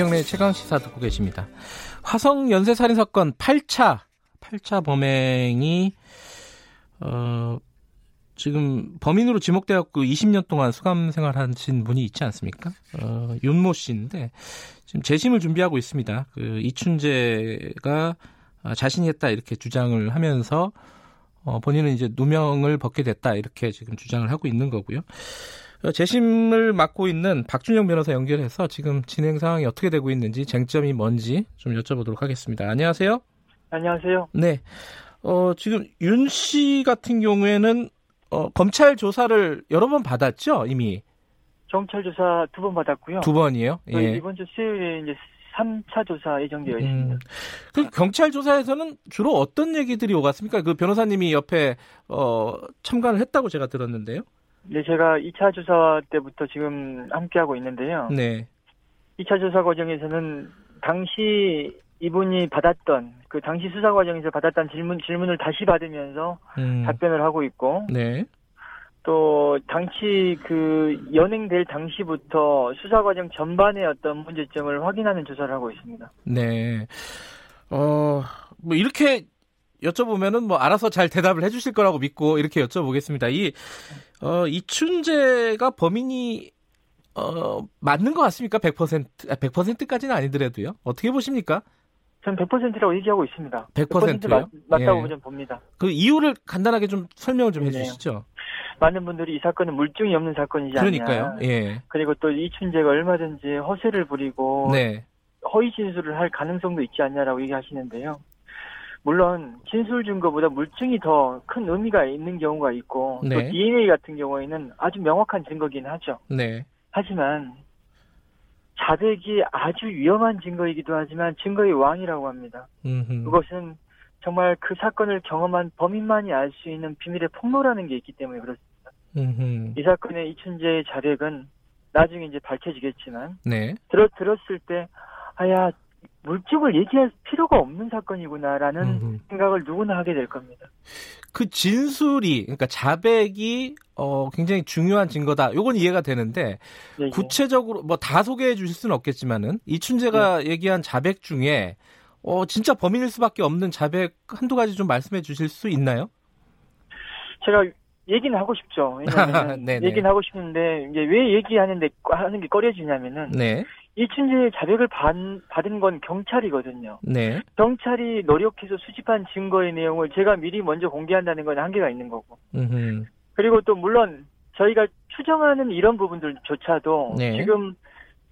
김경래 최강 시사 듣고 계십니다. 화성 연쇄 살인 사건 8차 8차 범행이 어 지금 범인으로 지목되었고 20년 동안 수감 생활하신 분이 있지 않습니까? 어, 윤모 씨인데 지금 재심을 준비하고 있습니다. 그 이춘재가 자신이 했다 이렇게 주장을 하면서 어, 본인은 이제 누명을 벗게 됐다 이렇게 지금 주장을 하고 있는 거고요. 어, 재심을 맡고 있는 박준영 변호사 연결해서 지금 진행 상황이 어떻게 되고 있는지 쟁점이 뭔지 좀 여쭤보도록 하겠습니다. 안녕하세요. 안녕하세요. 네. 어, 지금 윤 씨 같은 경우에는 어, 검찰 조사를 여러 번 받았죠, 이미? 경찰 조사 두 번 받았고요. 두 번이요? 예. 이번 주 수요일에 이제 3차 조사 예정되어 음. 있습니다. 음, 그 경찰 조사에서는 주로 어떤 얘기들이 오갔습니까? 그 변호사님이 옆에 어, 참관을 했다고 제가 들었는데요. 네, 제가 2차 조사 때부터 지금 함께하고 있는데요. 네. 2차 조사 과정에서는 당시 이분이 받았던 그 당시 수사 과정에서 받았던 질문 질문을 다시 받으면서 음. 답변을 하고 있고 네. 또 당시 그 연행될 당시부터 수사 과정 전반의 어떤 문제점을 확인하는 조사를 하고 있습니다. 네. 어, 뭐 이렇게 여쭤보면은 뭐 알아서 잘 대답을 해주실 거라고 믿고 이렇게 여쭤보겠습니다. 이, 어, 이춘재가 범인이 어, 맞는 것 같습니까? 100%, 100%까지는 아니더라도요. 어떻게 보십니까? 전 100%라고 얘기하고 있습니다. 100%요? 100% 맞, 다고 예. 봅니다. 그 이유를 간단하게 좀 설명을 좀 해주시죠. 많은 분들이 이 사건은 물증이 없는 사건이지 않냐. 그러니까요. 예. 그리고 또 이춘재가 얼마든지 허세를 부리고 네. 허위 진술을 할 가능성도 있지 않냐라고 얘기하시는데요. 물론 진술 증거보다 물증이 더 큰 의미가 있는 경우가 있고 네. 또 DNA 같은 경우에는 아주 명확한 증거긴 하죠. 네. 하지만 자백이 아주 위험한 증거이기도 하지만 증거의 왕이라고 합니다. 음흠. 그것은 정말 그 사건을 경험한 범인만이 알 수 있는 비밀의 폭로라는 게 있기 때문에 그렇습니다. 음흠. 이 사건의 이춘재의 자백은 나중에 이제 밝혀지겠지만 네. 들었 들었을 때 아야 물증을 얘기할 필요가 없는 사건이구나라는 음흠. 생각을 누구나 하게 될 겁니다. 그 진술이 그러니까 자백이 어 굉장히 중요한 증거다. 요건 이해가 되는데 네, 네. 구체적으로 뭐 다 소개해 주실 수는 없겠지만은 이춘재가 네. 얘기한 자백 중에 어 진짜 범인일 수밖에 없는 자백 한두 가지 좀 말씀해 주실 수 있나요? 제가 얘기는 하고 싶죠. 왜냐하면 얘기는 하고 싶은데 이제 왜 얘기하는데 하는 게 꺼려지냐면은 네. 이춘재의 자백을 받, 받은 건 경찰이거든요. 네. 경찰이 노력해서 수집한 증거의 내용을 제가 미리 먼저 공개한다는 건 한계가 있는 거고. 음흠. 그리고 또 물론 저희가 추정하는 이런 부분들조차도 네. 지금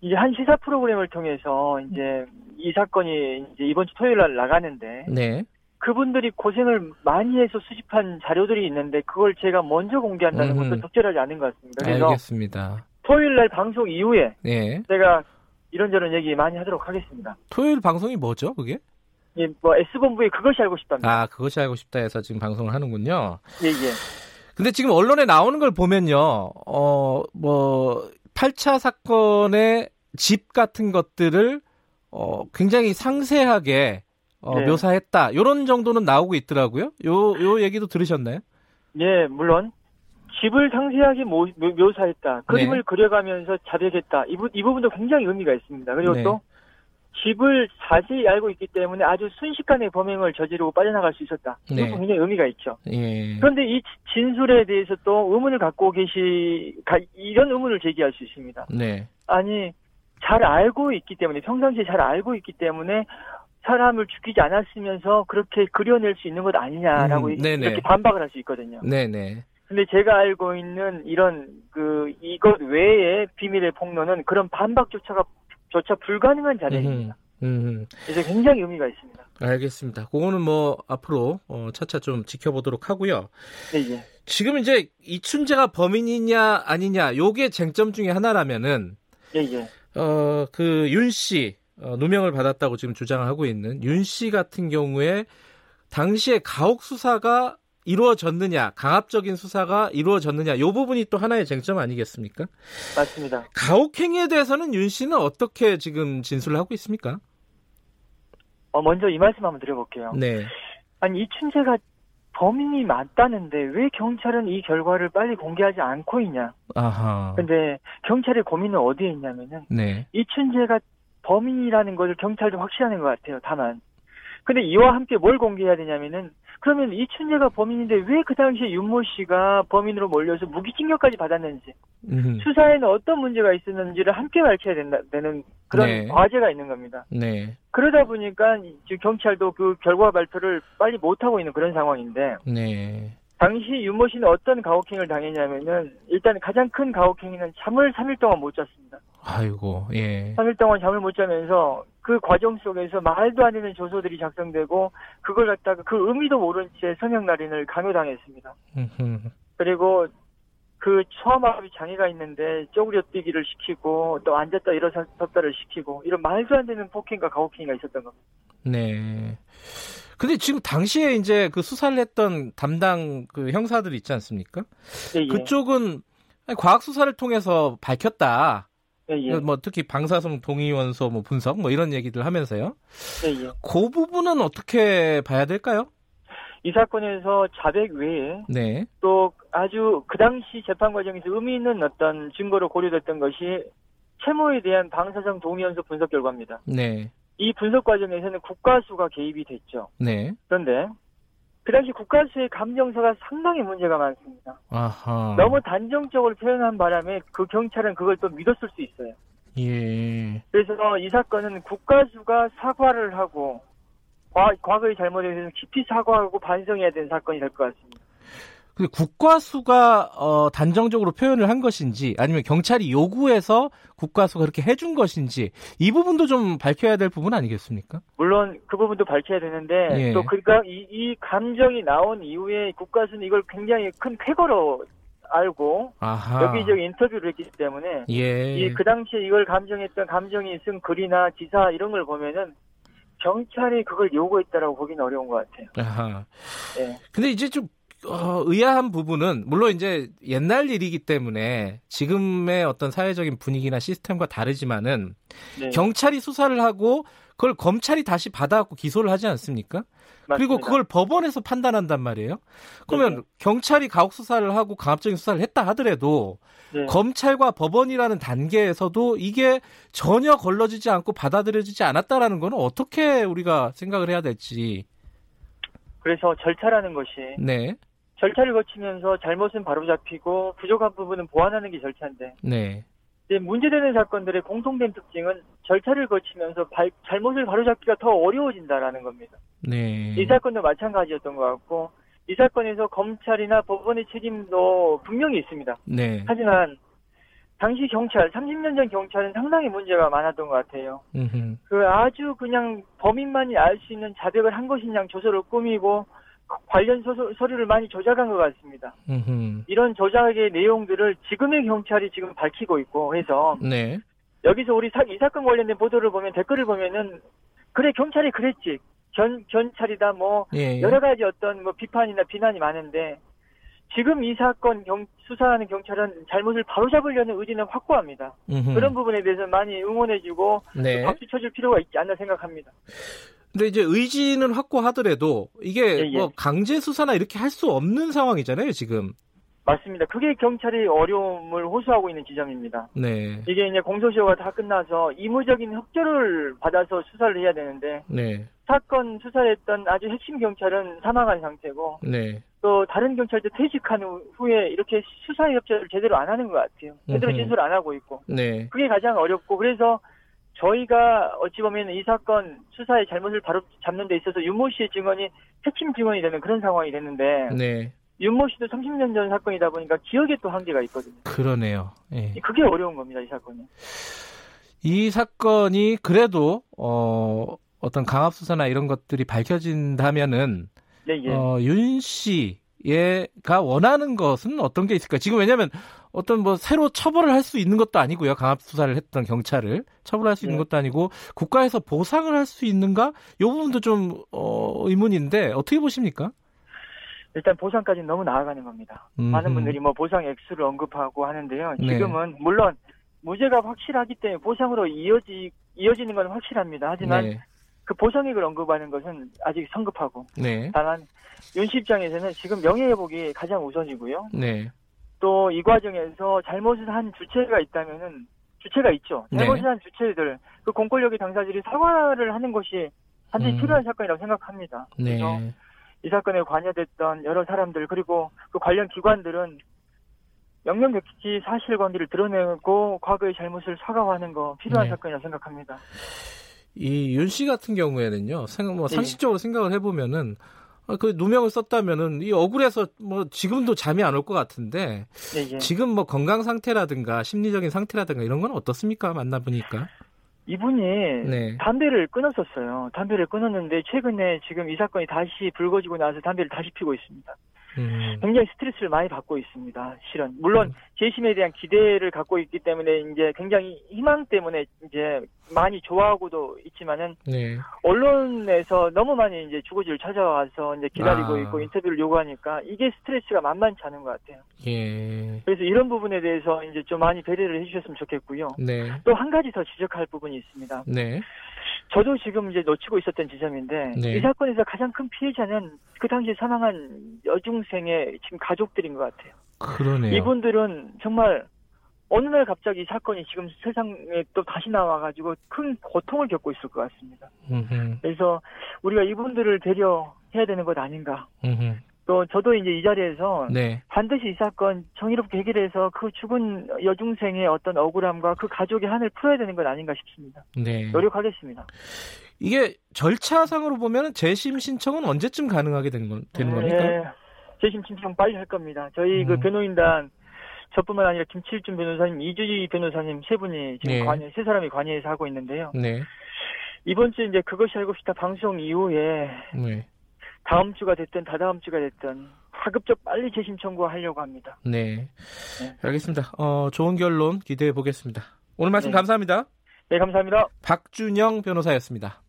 이제 한 시사 프로그램을 통해서 이제 이 사건이 이제 이번 주 토요일 날 나가는데 네. 그분들이 고생을 많이 해서 수집한 자료들이 있는데 그걸 제가 먼저 공개한다는 음흠. 것도 적절하지 않은 것 같습니다. 그래서 알겠습니다. 토요일 날 방송 이후에 네. 제가 이런저런 얘기 많이 하도록 하겠습니다. 토요일 방송이 뭐죠, 그게? 예, 뭐 S본부의 그것이 알고 싶답니다. 아, 그것이 알고 싶다 해서 지금 방송을 하는군요. 예, 예. 근데 지금 언론에 나오는 걸 보면요, 어, 뭐, 8차 사건의 집 같은 것들을, 어, 굉장히 상세하게, 어, 네. 묘사했다. 요런 정도는 나오고 있더라고요. 요, 요 얘기도 들으셨나요? 예, 물론 집을 상세하게 모, 묘사했다. 그림을 네. 그려가면서 자백했다. 이, 부, 이 부분도 굉장히 의미가 있습니다. 그리고 네. 또 집을 자세히 알고 있기 때문에 아주 순식간에 범행을 저지르고 빠져나갈 수 있었다. 네. 이것도 굉장히 의미가 있죠. 예. 그런데 이 진술에 대해서 또 의문을 갖고 계시, 이런 의문을 제기할 수 있습니다. 네. 아니, 잘 알고 있기 때문에, 평상시에 잘 알고 있기 때문에 사람을 죽이지 않았으면서 그렇게 그려낼 수 있는 것 아니냐라고 음, 이렇게 반박을 할 수 있거든요. 네네. 근데 제가 알고 있는 이런 그 이것 외에 비밀의 폭로는 그런 반박조차가 조차 불가능한 자리입니다. 그래서 굉장히 의미가 있습니다. 알겠습니다. 그거는 뭐 앞으로 어, 차차 좀 지켜보도록 하고요. 네, 예. 지금 이제 이춘재가 범인이냐 아니냐 요게 쟁점 중에 하나라면은 예, 예. 어 그 윤 씨, 어, 누명을 받았다고 지금 주장하고 있는 윤 씨 같은 경우에 당시에 가혹 수사가 이루어졌느냐, 강압적인 수사가 이루어졌느냐, 이 부분이 또 하나의 쟁점 아니겠습니까? 맞습니다. 가혹행위에 대해서는 윤 씨는 어떻게 지금 진술을 하고 있습니까? 어, 먼저 이 말씀 한번 드려볼게요. 네. 아니, 이춘재가 범인이 맞다는데 왜 경찰은 이 결과를 빨리 공개하지 않고 있냐? 아하. 근데 경찰의 고민은 어디에 있냐면은 네. 이춘재가 범인이라는 것을 경찰도 확실하는 것 같아요. 다만. 근데 이와 함께 뭘 공개해야 되냐면은 그러면 이춘재가 범인인데 왜 그 당시에 윤모 씨가 범인으로 몰려서 무기징역까지 받았는지 음. 수사에는 어떤 문제가 있었는지를 함께 밝혀야 된다, 되는 그런 네. 과제가 있는 겁니다. 네. 그러다 보니까 지금 경찰도 그 결과 발표를 빨리 못 하고 있는 그런 상황인데 네. 당시 윤모 씨는 어떤 가혹행위를 당했냐면은 일단 가장 큰 가혹행위는 잠을 3일 동안 못 잤습니다. 아이고, 예. 3일 동안 잠을 못 자면서 그 과정 속에서 말도 안 되는 조서들이 작성되고 그걸 갖다가 그 의미도 모른 채 성형 날인을 강요당했습니다. 음흠. 그리고 그 소아마비 장애가 있는데 쪼그려 뛰기를 시키고 또 앉았다 일어섰다를 시키고 이런 말도 안 되는 폭행과 가혹행위가 있었던 겁니다. 네. 근데 지금 당시에 이제 그 수사를 했던 담당 그 형사들 있지 않습니까? 예, 예. 그쪽은 과학 수사를 통해서 밝혔다. 예, 예. 뭐 특히 방사성 동위원소 뭐 분석 뭐 이런 얘기들 하면서요. 예, 예. 그 부분은 어떻게 봐야 될까요? 이 사건에서 자백 외에 네. 또 아주 그 당시 재판 과정에서 의미 있는 어떤 증거로 고려됐던 것이 채무에 대한 방사성 동위원소 분석 결과입니다. 네. 이 분석 과정에서는 국가수가 개입이 됐죠. 네. 그런데 그 당시 국가수의 감정서가 상당히 문제가 많습니다. 아하. 너무 단정적으로 표현한 바람에 그 경찰은 그걸 또 믿었을 수 있어요. 예. 그래서 이 사건은 국가수가 사과를 하고 과, 과거의 잘못에 대해서 깊이 사과하고 반성해야 되는 사건이 될 것 같습니다. 근데 국과수가 어, 단정적으로 표현을 한 것인지 아니면 경찰이 요구해서 국과수가 그렇게 해준 것인지 이 부분도 좀 밝혀야 될 부분 아니겠습니까? 물론 그 부분도 밝혀야 되는데 예. 또 그러니까 이, 이 감정이 나온 이후에 국가수는 이걸 굉장히 큰 쾌거로 알고 아하. 여기저기 인터뷰를 했기 때문에 예. 이 그 당시에 이걸 감정했던 감정이 쓴 글이나 기사 이런 걸 보면은 경찰이 그걸 요구했다라고 보기는 어려운 것 같아요. 아하. 예. 근데 이제 좀 어, 의아한 부분은 물론 이제 옛날 일이기 때문에 지금의 어떤 사회적인 분위기나 시스템과 다르지만은 네, 경찰이 수사를 하고 그걸 검찰이 다시 받아갖고 기소를 하지 않습니까? 그리고 맞습니다. 그걸 법원에서 판단한단 말이에요. 그러면 네. 경찰이 가혹 수사를 하고 강압적인 수사를 했다 하더라도 네. 검찰과 법원이라는 단계에서도 이게 전혀 걸러지지 않고 받아들여지지 않았다라는 거는 어떻게 우리가 생각을 해야 될지. 그래서 절차라는 것이 네, 절차를 거치면서 잘못은 바로잡히고 부족한 부분은 보완하는 게 절차인데 네, 문제되는 사건들의 공통된 특징은 절차를 거치면서 발- 잘못을 바로잡기가 더 어려워진다라는 겁니다. 네. 이 사건도 마찬가지였던 것 같고 이 사건에서 검찰이나 법원의 책임도 분명히 있습니다. 네. 하지만 당시 경찰, 30년 전 경찰은 상당히 문제가 많았던 것 같아요. 음흠. 그 아주 그냥 범인만이 알 수 있는 자백을 한 것이냐 조서를 꾸미고 관련 서류를 많이 조작한 것 같습니다. 음흠. 이런 조작의 내용들을 지금의 경찰이 지금 밝히고 있고 해서 네. 여기서 우리 사, 이 사건 관련된 보도를 보면 댓글을 보면은 그래 경찰이 그랬지 견 견찰이다 뭐 예. 여러 가지 어떤 뭐 비판이나 비난이 많은데 지금 이 사건 경, 수사하는 경찰은 잘못을 바로잡으려는 의지는 확고합니다. 음흠. 그런 부분에 대해서 많이 응원해주고 네. 박수 쳐줄 필요가 있지 않나 생각합니다. 근데 이제 의지는 확고하더라도 이게 예, 예. 뭐 강제 수사나 이렇게 할 수 없는 상황이잖아요, 지금. 맞습니다. 그게 경찰이 어려움을 호소하고 있는 지점입니다. 네. 이게 이제 공소시효가 다 끝나서 이무적인 협조를 받아서 수사를 해야 되는데 네. 사건 수사했던 아주 핵심 경찰은 사망한 상태고 네. 또 다른 경찰도 퇴직한 후- 후에 이렇게 수사 협조를 제대로 안 하는 것 같아요. 제대로 음흠. 진술 안 하고 있고 네. 그게 가장 어렵고 그래서 저희가 어찌 보면 이 사건 수사의 잘못을 바로 잡는 데 있어서 윤모 씨의 증언이 핵심 증언이 되는 그런 상황이 됐는데 네. 윤모 씨도 30년 전 사건이다 보니까 기억에 또 한계가 있거든요. 그러네요. 예. 그게 어려운 겁니다, 이 사건이. 이 사건이 그래도 어 어떤 강압 수사나 이런 것들이 밝혀진다면은 네, 예. 어, 윤 씨, 얘가 원하는 것은 어떤 게 있을까? 지금 왜냐하면 어떤 뭐 새로 처벌을 할 수 있는 것도 아니고요. 강압 수사를 했던 경찰을 처벌할 수 있는 네. 것도 아니고 국가에서 보상을 할 수 있는가? 이 부분도 좀 어, 의문인데 어떻게 보십니까? 일단 보상까지는 너무 나아가는 겁니다. 음흠. 많은 분들이 뭐 보상 액수를 언급하고 하는데요. 네. 지금은 네. 물론 무죄가 확실하기 때문에 보상으로 이어지 이어지는 건 확실합니다. 하지만 네. 그 보상액을 언급하는 것은 아직 성급하고 네. 다만 윤 씨 입장에서는 지금 명예회복이 가장 우선이고요. 네. 또 이 과정에서 잘못을 한 주체가 있다면은 주체가 있죠. 네. 잘못을 한 주체들 그 공권력의 당사자들이 사과를 하는 것이 반드시 음. 필요한 사건이라고 생각합니다. 네. 그래서 이 사건에 관여됐던 여러 사람들 그리고 그 관련 기관들은 명명백지 사실관계를 드러내고 과거의 잘못을 사과하는 거 필요한 네. 사건이라고 생각합니다. 이 윤 씨 같은 경우에는요, 생각, 뭐 네. 상식적으로 네. 생각을 해보면은 아, 그 누명을 썼다면은 이 억울해서 뭐 지금도 잠이 안 올 것 같은데 네, 네. 지금 뭐 건강 상태라든가 심리적인 상태라든가 이런 건 어떻습니까? 만나 보니까. 이분이 네. 담배를 끊었었어요. 담배를 끊었는데 최근에 지금 이 사건이 다시 불거지고 나서 담배를 다시 피고 있습니다. 음. 굉장히 스트레스를 많이 받고 있습니다. 실은 물론 음. 재심에 대한 기대를 갖고 있기 때문에 이제 굉장히 희망 때문에 이제 많이 좋아하고도 있지만은 네. 언론에서 너무 많이 이제 주거지를 찾아와서 이제 기다리고 아. 있고 인터뷰를 요구하니까 이게 스트레스가 만만치 않은 것 같아요. 예. 그래서 이런 부분에 대해서 이제 좀 많이 배려를 해주셨으면 좋겠고요. 네. 또 한 가지 더 지적할 부분이 있습니다. 네. 저도 지금 이제 놓치고 있었던 지점인데 네. 이 사건에서 가장 큰 피해자는 그 당시에 사망한 여중생의 지금 가족들인 것 같아요. 그러네요. 이분들은 정말 어느 날 갑자기 사건이 지금 세상에 또 다시 나와가지고 큰 고통을 겪고 있을 것 같습니다. 음흠. 그래서 우리가 이분들을 배려해야 되는 것 아닌가. 음흠. 또 저도 이제 이 자리에서 네. 반드시 이 사건 정의롭게 해결해서 그 죽은 여중생의 어떤 억울함과 그 가족의 한을 풀어야 되는 것 아닌가 싶습니다. 네. 노력하겠습니다. 이게 절차상으로 보면 재심 신청은 언제쯤 가능하게 되는, 건, 되는 네. 겁니까? 재심 신청 빨리 할 겁니다. 저희 그 음. 그 변호인단 저뿐만 아니라 김칠준 변호사님, 이주지 변호사님 세 분이 지금 네. 관여, 세 사람이 관여해서 하고 있는데요. 네. 이번 주 이제 그것이 알고 싶다 방송 이후에 네. 다음 주가 됐든 다다음 주가 됐든 가급적 빨리 재심 청구하려고 합니다. 네. 네. 알겠습니다. 어, 좋은 결론 기대해 보겠습니다. 오늘 말씀 네. 감사합니다. 네, 감사합니다. 박준영 변호사였습니다.